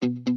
thank you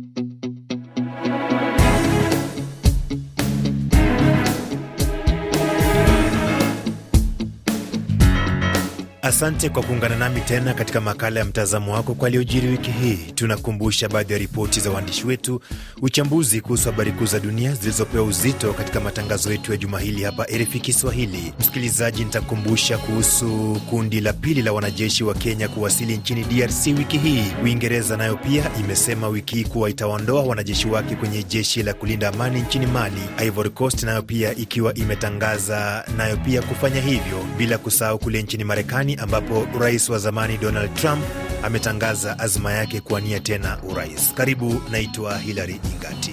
Asante kwa kuungana nami tena katika makala ya mtazamo wako kwa aliyojiri wiki hii. Tunakumbusha baadhi ya ripoti za waandishi wetu, uchambuzi kuhusu habari kuu za dunia zilizopewa uzito katika matangazo yetu ya juma hili hapa RFI Kiswahili. Msikilizaji, nitakumbusha kuhusu kundi la pili la wanajeshi wa Kenya kuwasili nchini DRC wiki hii. Uingereza nayo pia imesema wiki hii kuwa itaondoa wanajeshi wake kwenye jeshi la kulinda amani nchini Mali. Ivory Coast nayo pia ikiwa imetangaza nayo pia kufanya hivyo, bila kusahau kule nchini Marekani ambapo rais wa zamani Donald Trump ametangaza azma yake kuwania tena urais. Karibu, naitwa Hilary Ingati.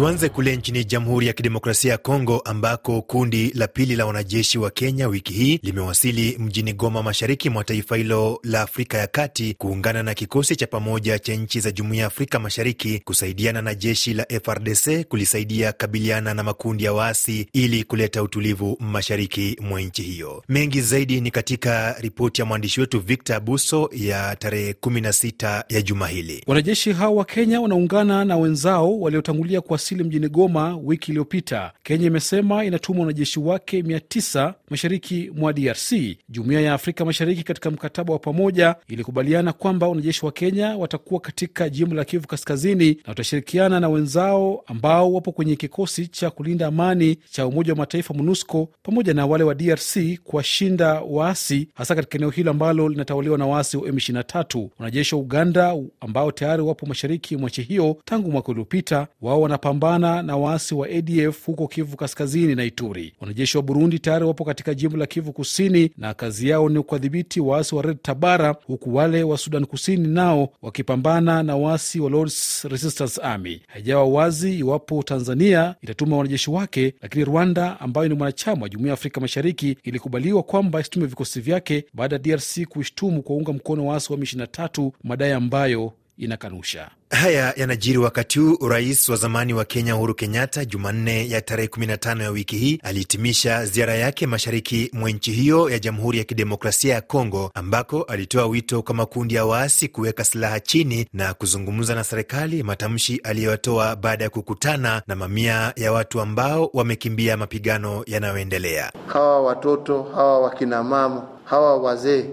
Tuanze kule nchini Jamhuri ya Kidemokrasia ya Kongo ambako kundi la pili la wanajeshi wa Kenya wiki hii limewasili mjini Goma, mashariki mwa taifa hilo la Afrika ya Kati, kuungana na kikosi cha pamoja cha nchi za Jumuiya ya Afrika Mashariki kusaidiana na jeshi la FRDC kulisaidia kabiliana na makundi ya waasi ili kuleta utulivu mashariki mwa nchi hiyo. Mengi zaidi ni katika ripoti ya mwandishi wetu Victor Abuso ya tarehe 16 ya juma hili. Wanajeshi hao wa Kenya wanaungana na wenzao waliotangulia kuwasili mjini Goma wiki iliyopita. Kenya imesema inatuma wanajeshi wake 900 mashariki mwa DRC. Jumuiya ya Afrika Mashariki katika mkataba wa pamoja ilikubaliana kwamba wanajeshi wa Kenya watakuwa katika jimbo la Kivu Kaskazini na watashirikiana na wenzao ambao wapo kwenye kikosi cha kulinda amani cha Umoja wa Mataifa MONUSCO pamoja na wale wa DRC kuwashinda waasi, hasa katika eneo hilo ambalo linatawaliwa na waasi wa M23. Wanajeshi wa Uganda ambao tayari wapo mashariki mwa nchi hiyo tangu mwaka uliopita, wao wanapambana na waasi wa ADF huko Kivu Kaskazini na Ituri. Wanajeshi wa Burundi tayari wapo katika jimbo la Kivu Kusini na kazi yao ni kuwadhibiti waasi wa Red Tabara, huku wale wa Sudan Kusini nao wakipambana na waasi wa Lords Resistance Army. Haijawa wazi iwapo Tanzania itatuma wanajeshi wake, lakini Rwanda ambayo ni mwanachama wa Jumuiya ya Afrika Mashariki ilikubaliwa kwamba isitume vikosi vyake baada ya DRC kuishtumu kwa unga mkono waasi wa M23, madai ambayo inakanusha. Haya yanajiri wakati huu rais wa zamani wa Kenya Uhuru Kenyatta Jumanne ya tarehe 15 ya wiki hii alihitimisha ziara yake mashariki mwa nchi hiyo ya Jamhuri ya Kidemokrasia ya Kongo, ambako alitoa wito kwa makundi ya waasi kuweka silaha chini na kuzungumza na serikali, matamshi aliyotoa baada ya kukutana na mamia ya watu ambao wamekimbia mapigano yanayoendelea. Hawa watoto hawa wakinamama hawa wazee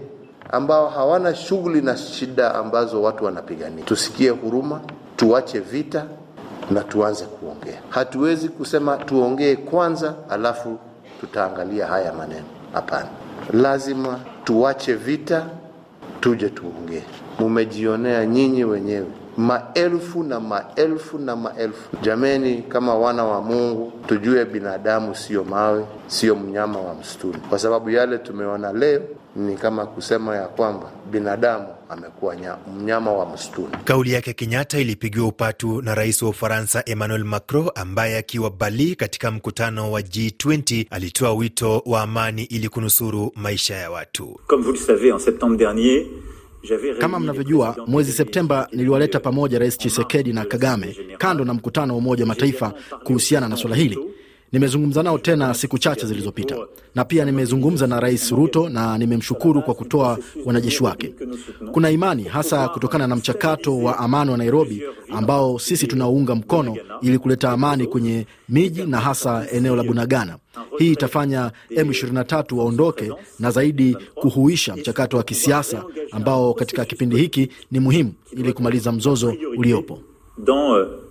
ambao hawana shughuli na shida ambazo watu wanapigania. Tusikie huruma, tuache vita na tuanze kuongea. Hatuwezi kusema tuongee kwanza alafu tutaangalia haya maneno. Hapana, lazima tuache vita, tuje tuongee. Mumejionea nyinyi wenyewe maelfu na maelfu na maelfu. Jameni, kama wana wa Mungu, tujue binadamu siyo mawe, siyo mnyama wa msituni, kwa sababu yale tumeona leo ni kama kusema ya kwamba binadamu amekuwa mnyama wa msituni. Kauli yake Kenyatta ilipigiwa upatu na rais wa Ufaransa Emmanuel Macron, ambaye akiwa Bali katika mkutano wa G20 alitoa wito wa amani ili kunusuru maisha ya watu. Comme vous le savez, en septembre dernier kama mnavyojua, mwezi Septemba niliwaleta pamoja Rais Chisekedi na Kagame kando na mkutano wa Umoja wa Mataifa kuhusiana na swala hili. Nimezungumza nao tena siku chache zilizopita, na pia nimezungumza na Rais Ruto na nimemshukuru kwa kutoa wanajeshi wake. Kuna imani hasa kutokana na mchakato wa amani wa Nairobi ambao sisi tunaounga mkono ili kuleta amani kwenye miji na hasa eneo la Bunagana. Hii itafanya M23 waondoke na zaidi kuhuisha mchakato wa kisiasa ambao katika kipindi hiki ni muhimu ili kumaliza mzozo uliopo.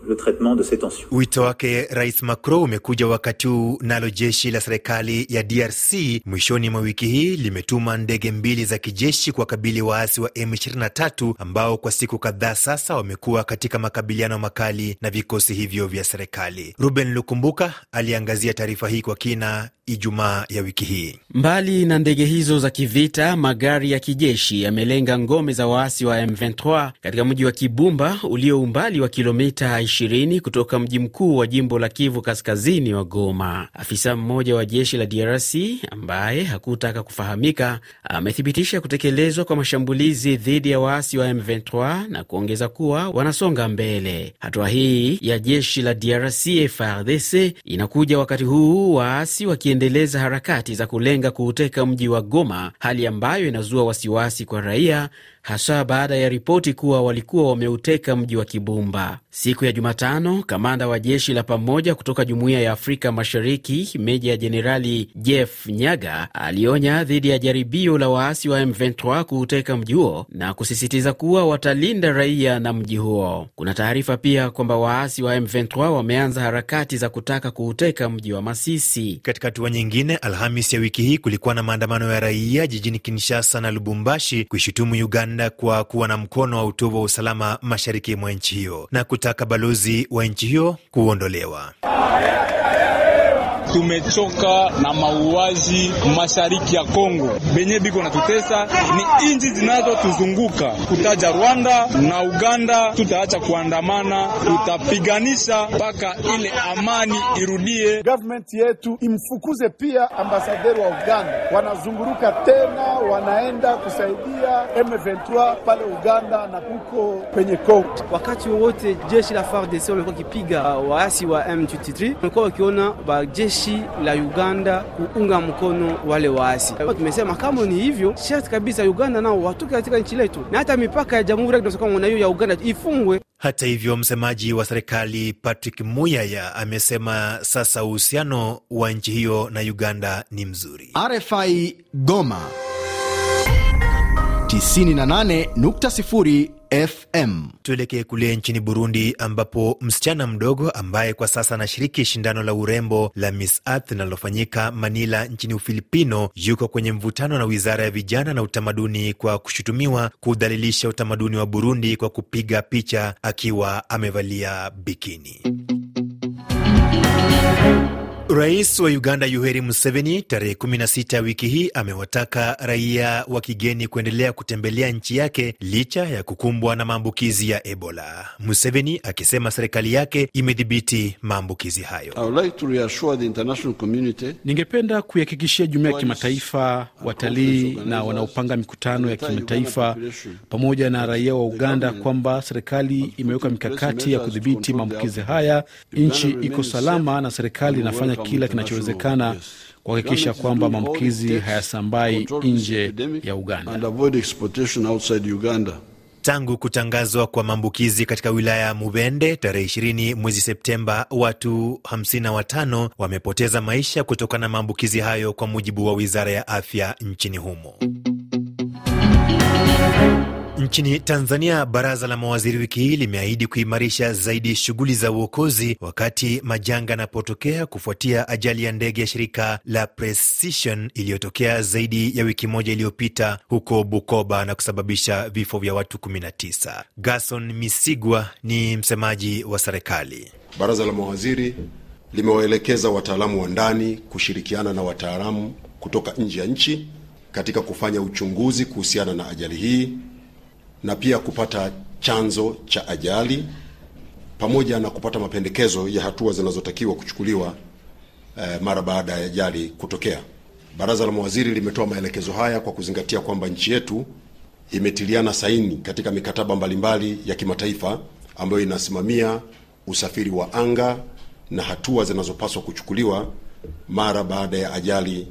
Dans, le traitement de ces tensions. Wito wake Rais Macron umekuja wakati huu nalo jeshi la serikali ya DRC mwishoni mwa wiki hii limetuma ndege mbili za kijeshi kuwakabili waasi wa M23 ambao kwa siku kadhaa sasa wamekuwa katika makabiliano makali na vikosi hivyo vya serikali. Ruben Lukumbuka aliangazia taarifa hii kwa kina Ijumaa ya wiki hii. Mbali na ndege hizo za kivita, magari ya kijeshi yamelenga ngome za waasi wa M23 katika mji wa Kibumba ulio umbali wa kilomita 20 kutoka mji mkuu wa jimbo la Kivu Kaskazini wa Goma. Afisa mmoja wa jeshi la DRC ambaye hakutaka kufahamika amethibitisha kutekelezwa kwa mashambulizi dhidi ya waasi wa M23 na kuongeza kuwa wanasonga mbele. Hatua hii ya jeshi la DRC FARDC inakuja wakati huu waasi wakiendeleza harakati za kulenga kuuteka mji wa Goma, hali ambayo inazua wasiwasi kwa raia hasa baada ya ripoti kuwa walikuwa wameuteka mji wa Kibumba. Siku ya Jumatano, kamanda wa jeshi la pamoja kutoka Jumuiya ya Afrika Mashariki, meja ya jenerali Jeff Nyaga, alionya dhidi ya jaribio la waasi wa M23 kuuteka mji huo na kusisitiza kuwa watalinda raia na mji huo. Kuna taarifa pia kwamba waasi wa M23 wameanza harakati za kutaka kuuteka mji wa Masisi. Katika hatua nyingine, Alhamis ya wiki hii kulikuwa na maandamano ya raia jijini Kinshasa na Lubumbashi kuishutumu Uganda kwa kuwa na mkono wa utovu wa usalama mashariki mwa nchi hiyo na kutaka balozi wa nchi hiyo kuondolewa. Tumechoka na mauaji mashariki ya Kongo, benye biko natutesa ni inji zinazotuzunguka kutaja Rwanda na Uganda. Tutaacha kuandamana, tutapiganisha mpaka ile amani irudie. Government yetu imfukuze pia ambasaderi wa Uganda, wanazunguruka tena, wanaenda kusaidia M23 pale Uganda na huko kwenye Kongo. Wakati wowote jeshi la FARDC walikuwa kipiga waasi wa M23, walikuwa wakiona ba jeshi la Uganda kuunga mkono wale waasi. Tumesema kama ni hivyo, sharti kabisa Uganda nao watoke katika nchi letu, na hata mipaka ya Jamhuri ya Kidemokrasia ya Kongo na hiyo ya Uganda ifungwe. Hata hivyo, msemaji wa serikali Patrick Muyaya amesema sasa uhusiano wa nchi hiyo na Uganda ni mzuri. RFI Goma 98.0 FM. Tuelekee kule nchini Burundi ambapo msichana mdogo ambaye kwa sasa anashiriki shindano la urembo la Miss Earth linalofanyika Manila nchini Ufilipino yuko kwenye mvutano na wizara ya vijana na utamaduni kwa kushutumiwa kudhalilisha utamaduni wa Burundi kwa kupiga picha akiwa amevalia bikini. Rais wa Uganda Yoweri Museveni tarehe 16 wiki hii amewataka raia wa kigeni kuendelea kutembelea nchi yake licha ya kukumbwa na maambukizi ya Ebola. Museveni akisema serikali yake imedhibiti maambukizi hayo. Like ningependa kuihakikishia jumuiya ya kimataifa, watalii na wanaopanga mikutano ya kimataifa pamoja na raia wa Uganda kwamba serikali imeweka mikakati ya kudhibiti maambukizi haya. Nchi iko salama na serikali inafanya kila kinachowezekana kuhakikisha kwamba maambukizi hayasambai nje ya Uganda. Tangu kutangazwa kwa maambukizi katika wilaya ya Mubende tarehe 20 mwezi Septemba, watu 55 wamepoteza maisha kutokana na maambukizi hayo, kwa mujibu wa wizara ya afya nchini humo. Nchini Tanzania, baraza la mawaziri wiki hii limeahidi kuimarisha zaidi shughuli za uokozi wakati majanga yanapotokea kufuatia ajali ya ndege ya shirika la Precision iliyotokea zaidi ya wiki moja iliyopita huko Bukoba na kusababisha vifo vya watu 19. Gason Misigwa ni msemaji wa serikali. Baraza la mawaziri limewaelekeza wataalamu wa ndani kushirikiana na wataalamu kutoka nje ya nchi katika kufanya uchunguzi kuhusiana na ajali hii na pia kupata chanzo cha ajali pamoja na kupata mapendekezo ya hatua zinazotakiwa kuchukuliwa eh, mara baada ya ajali kutokea. Baraza la mawaziri limetoa maelekezo haya kwa kuzingatia kwamba nchi yetu imetiliana saini katika mikataba mbalimbali ya kimataifa ambayo inasimamia usafiri wa anga na hatua zinazopaswa kuchukuliwa mara baada ya ajali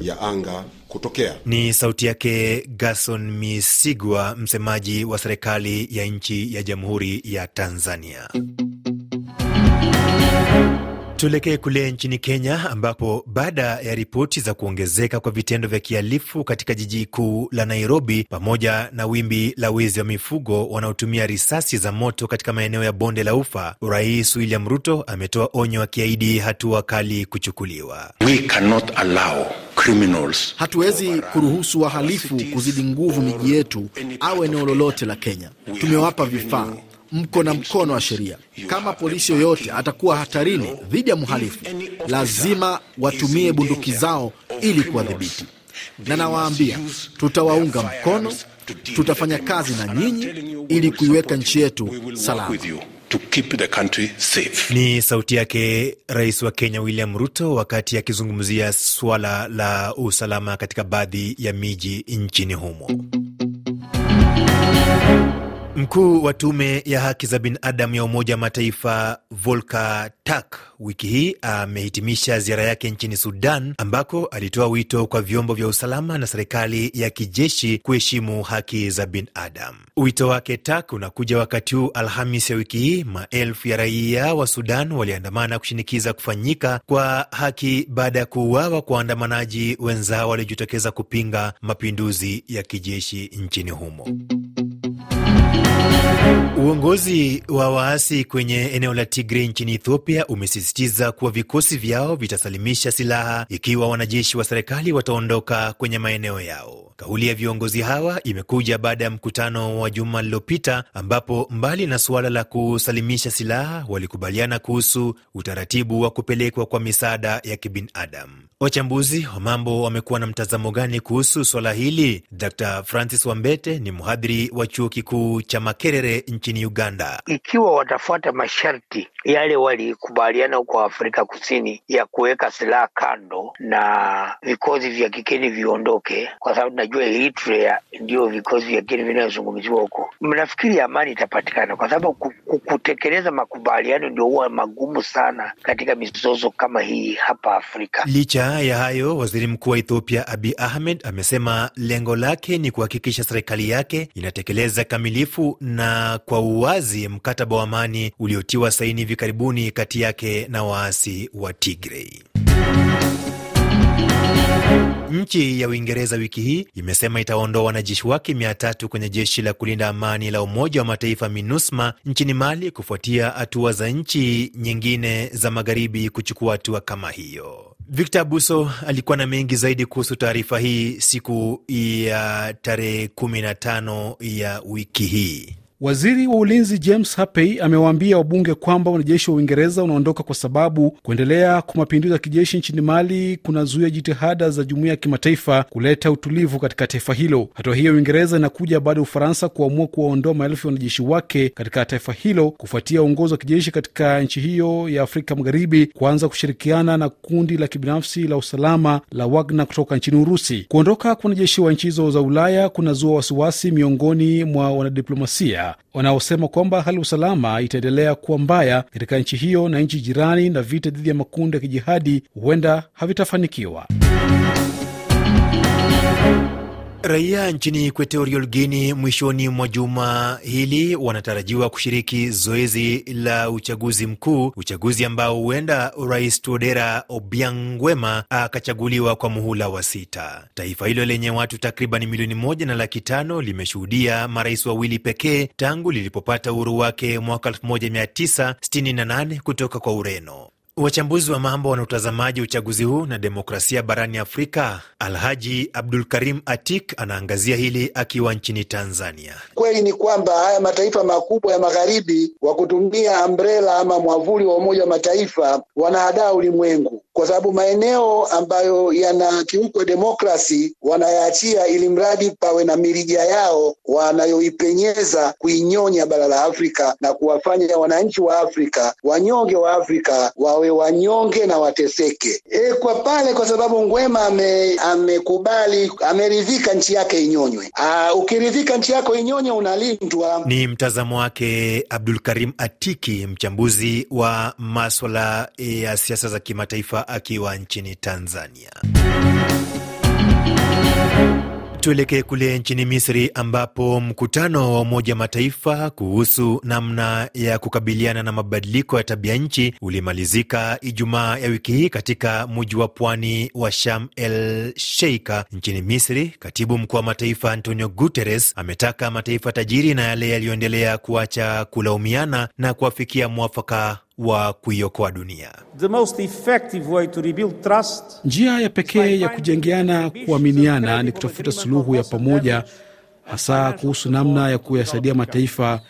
ya anga kutokea. Ni sauti yake Gason Misigwa, msemaji wa serikali ya nchi ya Jamhuri ya Tanzania. Tuelekee kule nchini Kenya ambapo baada ya ripoti za kuongezeka kwa vitendo vya kihalifu katika jiji kuu la Nairobi pamoja na wimbi la wezi wa mifugo wanaotumia risasi za moto katika maeneo ya bonde la Ufa, Rais William Ruto ametoa onyo akiahidi hatua kali kuchukuliwa. We cannot allow criminals. Hatuwezi kuruhusu wahalifu kuzidi nguvu miji yetu au eneo lolote la Kenya. Tumewapa vifaa mko na mkono wa sheria. Kama polisi yoyote atakuwa hatarini dhidi ya mhalifu, lazima watumie bunduki zao ili kuwadhibiti, na nawaambia, tutawaunga mkono, tutafanya kazi na nyinyi ili kuiweka nchi yetu salama. To keep the country safe. Ni sauti yake Rais wa Kenya William Ruto wakati akizungumzia suala la usalama katika baadhi ya miji nchini humo. Mkuu wa tume ya haki za binadamu ya Umoja wa Mataifa Volker Turk wiki hii amehitimisha ziara yake nchini Sudan, ambako alitoa wito kwa vyombo vya usalama na serikali ya kijeshi kuheshimu haki za binadamu. Wito wake Turk unakuja wakati huu Alhamis ya wiki hii maelfu ya raia wa Sudan waliandamana kushinikiza kufanyika kwa haki baada ya kuuawa kwa waandamanaji wenzao waliojitokeza kupinga mapinduzi ya kijeshi nchini humo. Uongozi wa waasi kwenye eneo la Tigray nchini Ethiopia umesisitiza kuwa vikosi vyao vitasalimisha silaha ikiwa wanajeshi wa serikali wataondoka kwenye maeneo yao. Kauli ya viongozi hawa imekuja baada ya mkutano wa juma lililopita, ambapo mbali na suala la kusalimisha silaha, walikubaliana kuhusu utaratibu wa kupelekwa kwa misaada ya kibinadamu. Wachambuzi wa mambo wamekuwa na mtazamo gani kuhusu swala hili? Dr Francis Wambete ni mhadhiri wa chuo kikuu cha Makerere nchini Uganda. Ikiwa watafuata masharti yale walikubaliana huko Afrika Kusini ya kuweka silaha kando na vikosi vya kigeni viondoke, kwa sababu najua Eritrea ndio vikosi vya kigeni vinayozungumziwa huko, mnafikiri amani itapatikana? Kwa sababu kutekeleza makubaliano ndio huwa magumu sana katika mizozo kama hii hapa Afrika. Licha ya hayo, waziri mkuu wa Ethiopia Abiy Ahmed amesema lengo lake ni kuhakikisha serikali yake inatekeleza kamilifu na kwa uwazi mkataba wa amani uliotiwa saini hivi karibuni kati yake na waasi wa Tigray. Nchi ya Uingereza wiki hii imesema itaondoa wanajeshi wake mia tatu kwenye jeshi la kulinda amani la Umoja wa Mataifa MINUSMA nchini Mali kufuatia hatua za nchi nyingine za magharibi kuchukua hatua kama hiyo. Victor Buso alikuwa na mengi zaidi kuhusu taarifa hii siku ya tarehe 15 ya wiki hii. Waziri wa ulinzi James Hapey amewaambia wabunge kwamba wanajeshi wa Uingereza unaondoka kwa sababu kuendelea kwa mapinduzi ya kijeshi nchini Mali kunazuia jitihada za jumuiya ya kimataifa kuleta utulivu katika taifa hilo. Hatua hiyo Uingereza inakuja baada ya Ufaransa kuamua kuwaondoa maelfu ya wanajeshi wake katika taifa hilo kufuatia uongozi wa kijeshi katika nchi hiyo ya Afrika Magharibi kuanza kushirikiana na kundi la kibinafsi la usalama la Wagner kutoka nchini Urusi. Kuondoka kwa wanajeshi wa nchi hizo za Ulaya kunazua wasiwasi miongoni mwa wanadiplomasia wanaosema kwamba hali usalama itaendelea kuwa mbaya katika nchi hiyo na nchi jirani, na vita dhidi ya makundi ya kijihadi huenda havitafanikiwa. Raia nchini Equatorial Guinea mwishoni mwa juma hili wanatarajiwa kushiriki zoezi la uchaguzi mkuu, uchaguzi ambao huenda Rais Tuodera Obiang Nguema akachaguliwa kwa muhula wa sita. Taifa hilo lenye watu takriban milioni moja na laki tano limeshuhudia marais wawili pekee tangu lilipopata uhuru wake mwaka 1968 kutoka kwa Ureno. Wachambuzi wa mambo wana utazamaji uchaguzi huu na demokrasia barani Afrika. Alhaji Abdul Karim Atik anaangazia hili akiwa nchini Tanzania. Kweli ni kwamba haya mataifa makubwa ya magharibi wa kutumia umbrella ama mwavuli wa Umoja wa Mataifa wanahadaa ulimwengu, kwa sababu maeneo ambayo yanakiukwa demokrasi wanayaachia ili mradi pawe na mirija yao wanayoipenyeza kuinyonya bara la Afrika na kuwafanya wananchi wa Afrika, wanyonge wa Afrika wawe wanyonge na wateseke. E, kwa pale kwa sababu Ngwema amekubali ame ameridhika nchi yake inyonywe. Ukiridhika nchi yako inyonywe unalindwa. Ni mtazamo wake Abdul Karim Atiki, mchambuzi wa maswala ya siasa za kimataifa akiwa nchini Tanzania. Tuelekee kule nchini Misri ambapo mkutano wa Umoja Mataifa kuhusu namna ya kukabiliana na mabadiliko ya tabia nchi ulimalizika Ijumaa ya wiki hii katika mji wa pwani wa Sham el Sheika nchini Misri. Katibu mkuu wa mataifa Antonio Guterres ametaka mataifa tajiri na yale yaliyoendelea kuacha kulaumiana na kuafikia mwafaka wa kuiokoa dunia. Njia ya pekee ya kujengeana kuaminiana ni kutafuta suluhu ya pamoja, hasa kuhusu namna ya kuyasaidia mataifa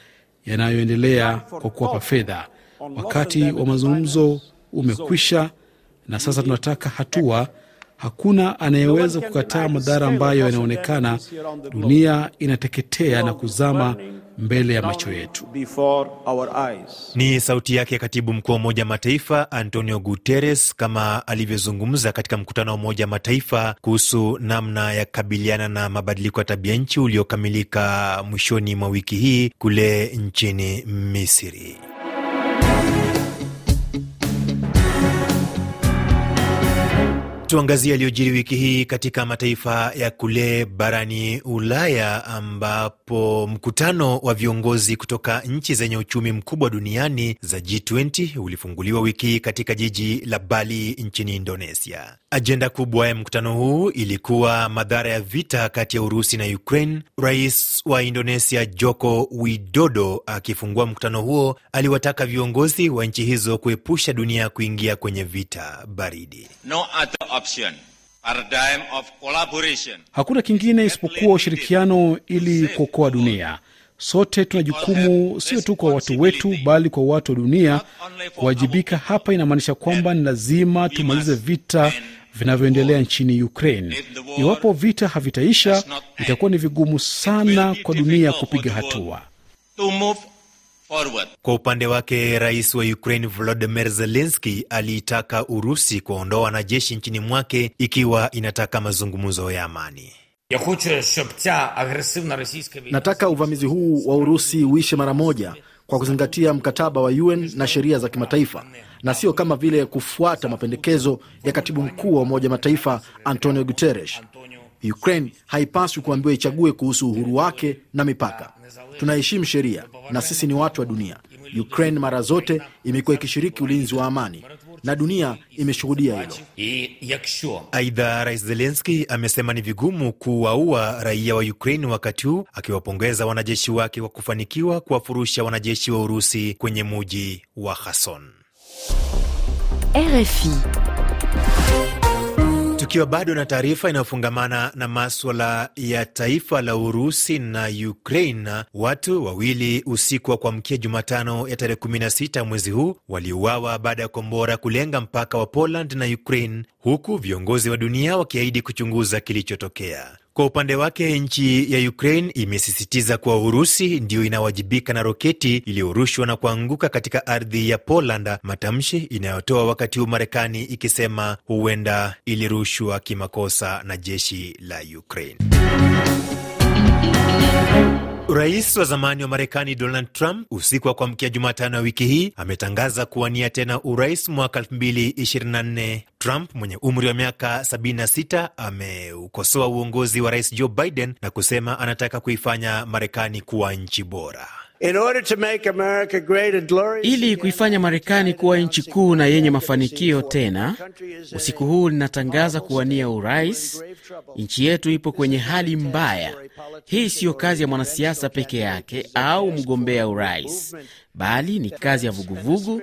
yanayoendelea kwa kuwapa fedha. Wakati wa mazungumzo umekwisha, na sasa tunataka hatua Hakuna anayeweza kukataa madhara ambayo yanaonekana. Dunia inateketea na kuzama mbele ya macho yetu. Ni sauti yake katibu mkuu wa Umoja Mataifa Antonio Guterres, kama alivyozungumza katika mkutano wa Umoja Mataifa kuhusu namna ya kukabiliana na mabadiliko ya tabia nchi uliokamilika mwishoni mwa wiki hii kule nchini Misri. Tuangazie yaliyojiri wiki hii katika mataifa ya kule barani Ulaya, ambapo mkutano wa viongozi kutoka nchi zenye uchumi mkubwa duniani za G20 ulifunguliwa wiki hii katika jiji la Bali nchini Indonesia. Ajenda kubwa ya mkutano huu ilikuwa madhara ya vita kati ya Urusi na Ukraine. Rais wa Indonesia Joko Widodo akifungua mkutano huo aliwataka viongozi wa nchi hizo kuepusha dunia kuingia kwenye vita baridi. No other option. Paradigm of collaboration. Hakuna kingine isipokuwa ushirikiano ili kuokoa dunia. Sote tuna jukumu, sio tu kwa watu wetu, bali kwa watu wa dunia. Kuwajibika hapa inamaanisha kwamba ni lazima tumalize vita vinavyoendelea nchini Ukraine. Iwapo vita havitaisha, itakuwa ni vigumu sana kwa dunia kupiga hatua. Kwa upande wake rais wa Ukraine Volodymyr Zelensky aliitaka Urusi kuwaondoa wanajeshi nchini mwake ikiwa inataka mazungumzo ya amani. Nataka uvamizi huu wa Urusi uishe mara moja kwa kuzingatia mkataba wa UN na sheria za kimataifa na sio kama vile kufuata mapendekezo ya katibu mkuu wa Umoja Mataifa Antonio Guterres. Ukraine haipaswi kuambiwa ichague kuhusu uhuru wake na mipaka. Tunaheshimu sheria na sisi ni watu wa dunia. Ukraine mara zote imekuwa ikishiriki ulinzi wa amani na dunia imeshuhudia hilo. Aidha, Rais Zelenski amesema ni vigumu kuwaua raia wa Ukraini wakati huu, akiwapongeza wanajeshi wake kwa kufanikiwa kuwafurusha wanajeshi wa Urusi kwenye muji wa Kherson. RFI Tukiwa bado na taarifa inayofungamana na maswala ya taifa la Urusi na Ukraine, watu wawili usiku wa kuamkia Jumatano ya tarehe 16 mwezi huu waliuawa baada ya kombora kulenga mpaka wa Poland na Ukraine, huku viongozi wa dunia wakiahidi kuchunguza kilichotokea. Kwa upande wake nchi ya Ukraine imesisitiza kuwa Urusi ndiyo inawajibika na roketi iliyorushwa na kuanguka katika ardhi ya Poland, matamshi inayotoa wakati huu Marekani ikisema huenda ilirushwa kimakosa na jeshi la Ukraine. Rais wa zamani wa Marekani Donald Trump usiku wa kuamkia Jumatano ya wiki hii ametangaza kuwania tena urais mwaka 2024. Trump mwenye umri wa miaka 76 ameukosoa uongozi wa rais Joe Biden na kusema anataka kuifanya Marekani kuwa nchi bora. In order to make America great and glorious Ili kuifanya Marekani kuwa nchi kuu na yenye mafanikio tena, usiku huu linatangaza kuwania urais. Nchi yetu ipo kwenye hali mbaya. Hii siyo kazi ya mwanasiasa peke yake au mgombea urais, bali ni kazi ya vuguvugu,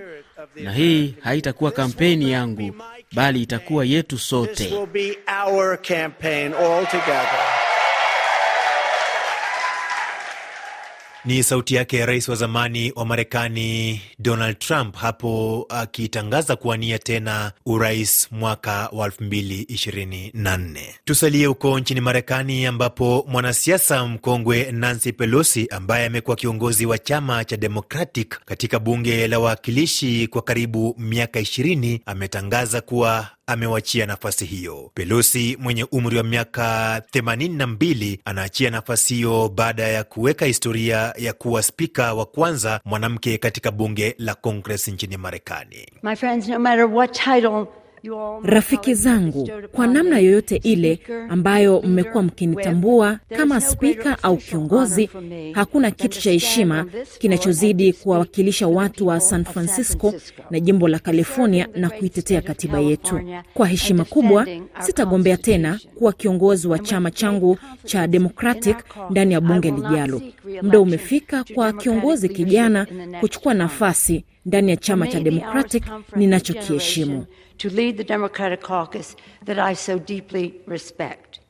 na hii haitakuwa kampeni yangu, bali itakuwa yetu sote. Ni sauti yake rais wa zamani wa Marekani Donald Trump hapo akitangaza kuwania tena urais mwaka wa 2024. Tusalie huko nchini Marekani ambapo mwanasiasa mkongwe Nancy Pelosi ambaye amekuwa kiongozi wa chama cha Democratic katika bunge la wawakilishi kwa karibu miaka 20 ametangaza kuwa amewachia nafasi hiyo. Pelosi mwenye umri wa miaka 82 anaachia nafasi hiyo baada ya kuweka historia ya kuwa spika wa kwanza mwanamke katika bunge la Kongres nchini Marekani. My friends, no Rafiki zangu, kwa namna yoyote ile ambayo mmekuwa mkinitambua kama spika au kiongozi, hakuna kitu cha heshima kinachozidi kuwawakilisha watu wa San Francisco na jimbo la California na kuitetea katiba yetu. Kwa heshima kubwa, sitagombea tena kuwa kiongozi wa chama changu cha Democratic ndani ya bunge lijalo. Muda umefika kwa kiongozi kijana kuchukua nafasi ndani ya chama cha Democratic ninachokiheshimu. To lead the Democratic caucus that I so.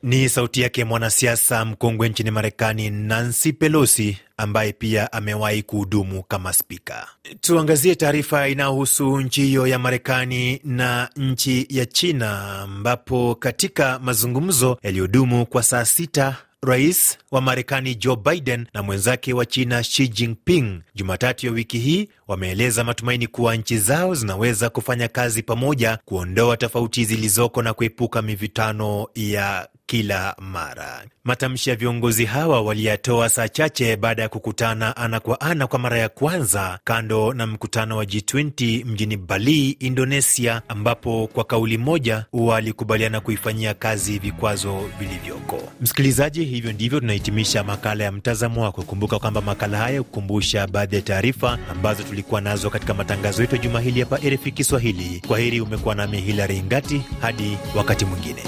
Ni sauti yake mwanasiasa mkongwe nchini Marekani, Nancy Pelosi, ambaye pia amewahi kuhudumu kama spika. Tuangazie taarifa inayohusu nchi hiyo ya Marekani na nchi ya China, ambapo katika mazungumzo yaliyodumu kwa saa sita Rais wa Marekani Joe Biden na mwenzake wa China Xi Jinping Jumatatu ya wiki hii wameeleza matumaini kuwa nchi zao zinaweza kufanya kazi pamoja kuondoa tofauti zilizoko na kuepuka mivutano ya kila mara. Matamshi ya viongozi hawa waliyatoa saa chache baada ya kukutana ana kwa ana kwa mara ya kwanza kando na mkutano wa G20 mjini Bali, Indonesia, ambapo kwa kauli moja walikubaliana kuifanyia kazi vikwazo vilivyoko. Msikilizaji, hivyo ndivyo tunahitimisha makala ya mtazamo wako. Kumbuka kwamba makala haya hukumbusha baadhi ya taarifa ambazo tulikuwa nazo katika matangazo yetu ya juma hili hapa RFI Kiswahili. Kwa heri, umekuwa nami Hilari Ngati hadi wakati mwingine.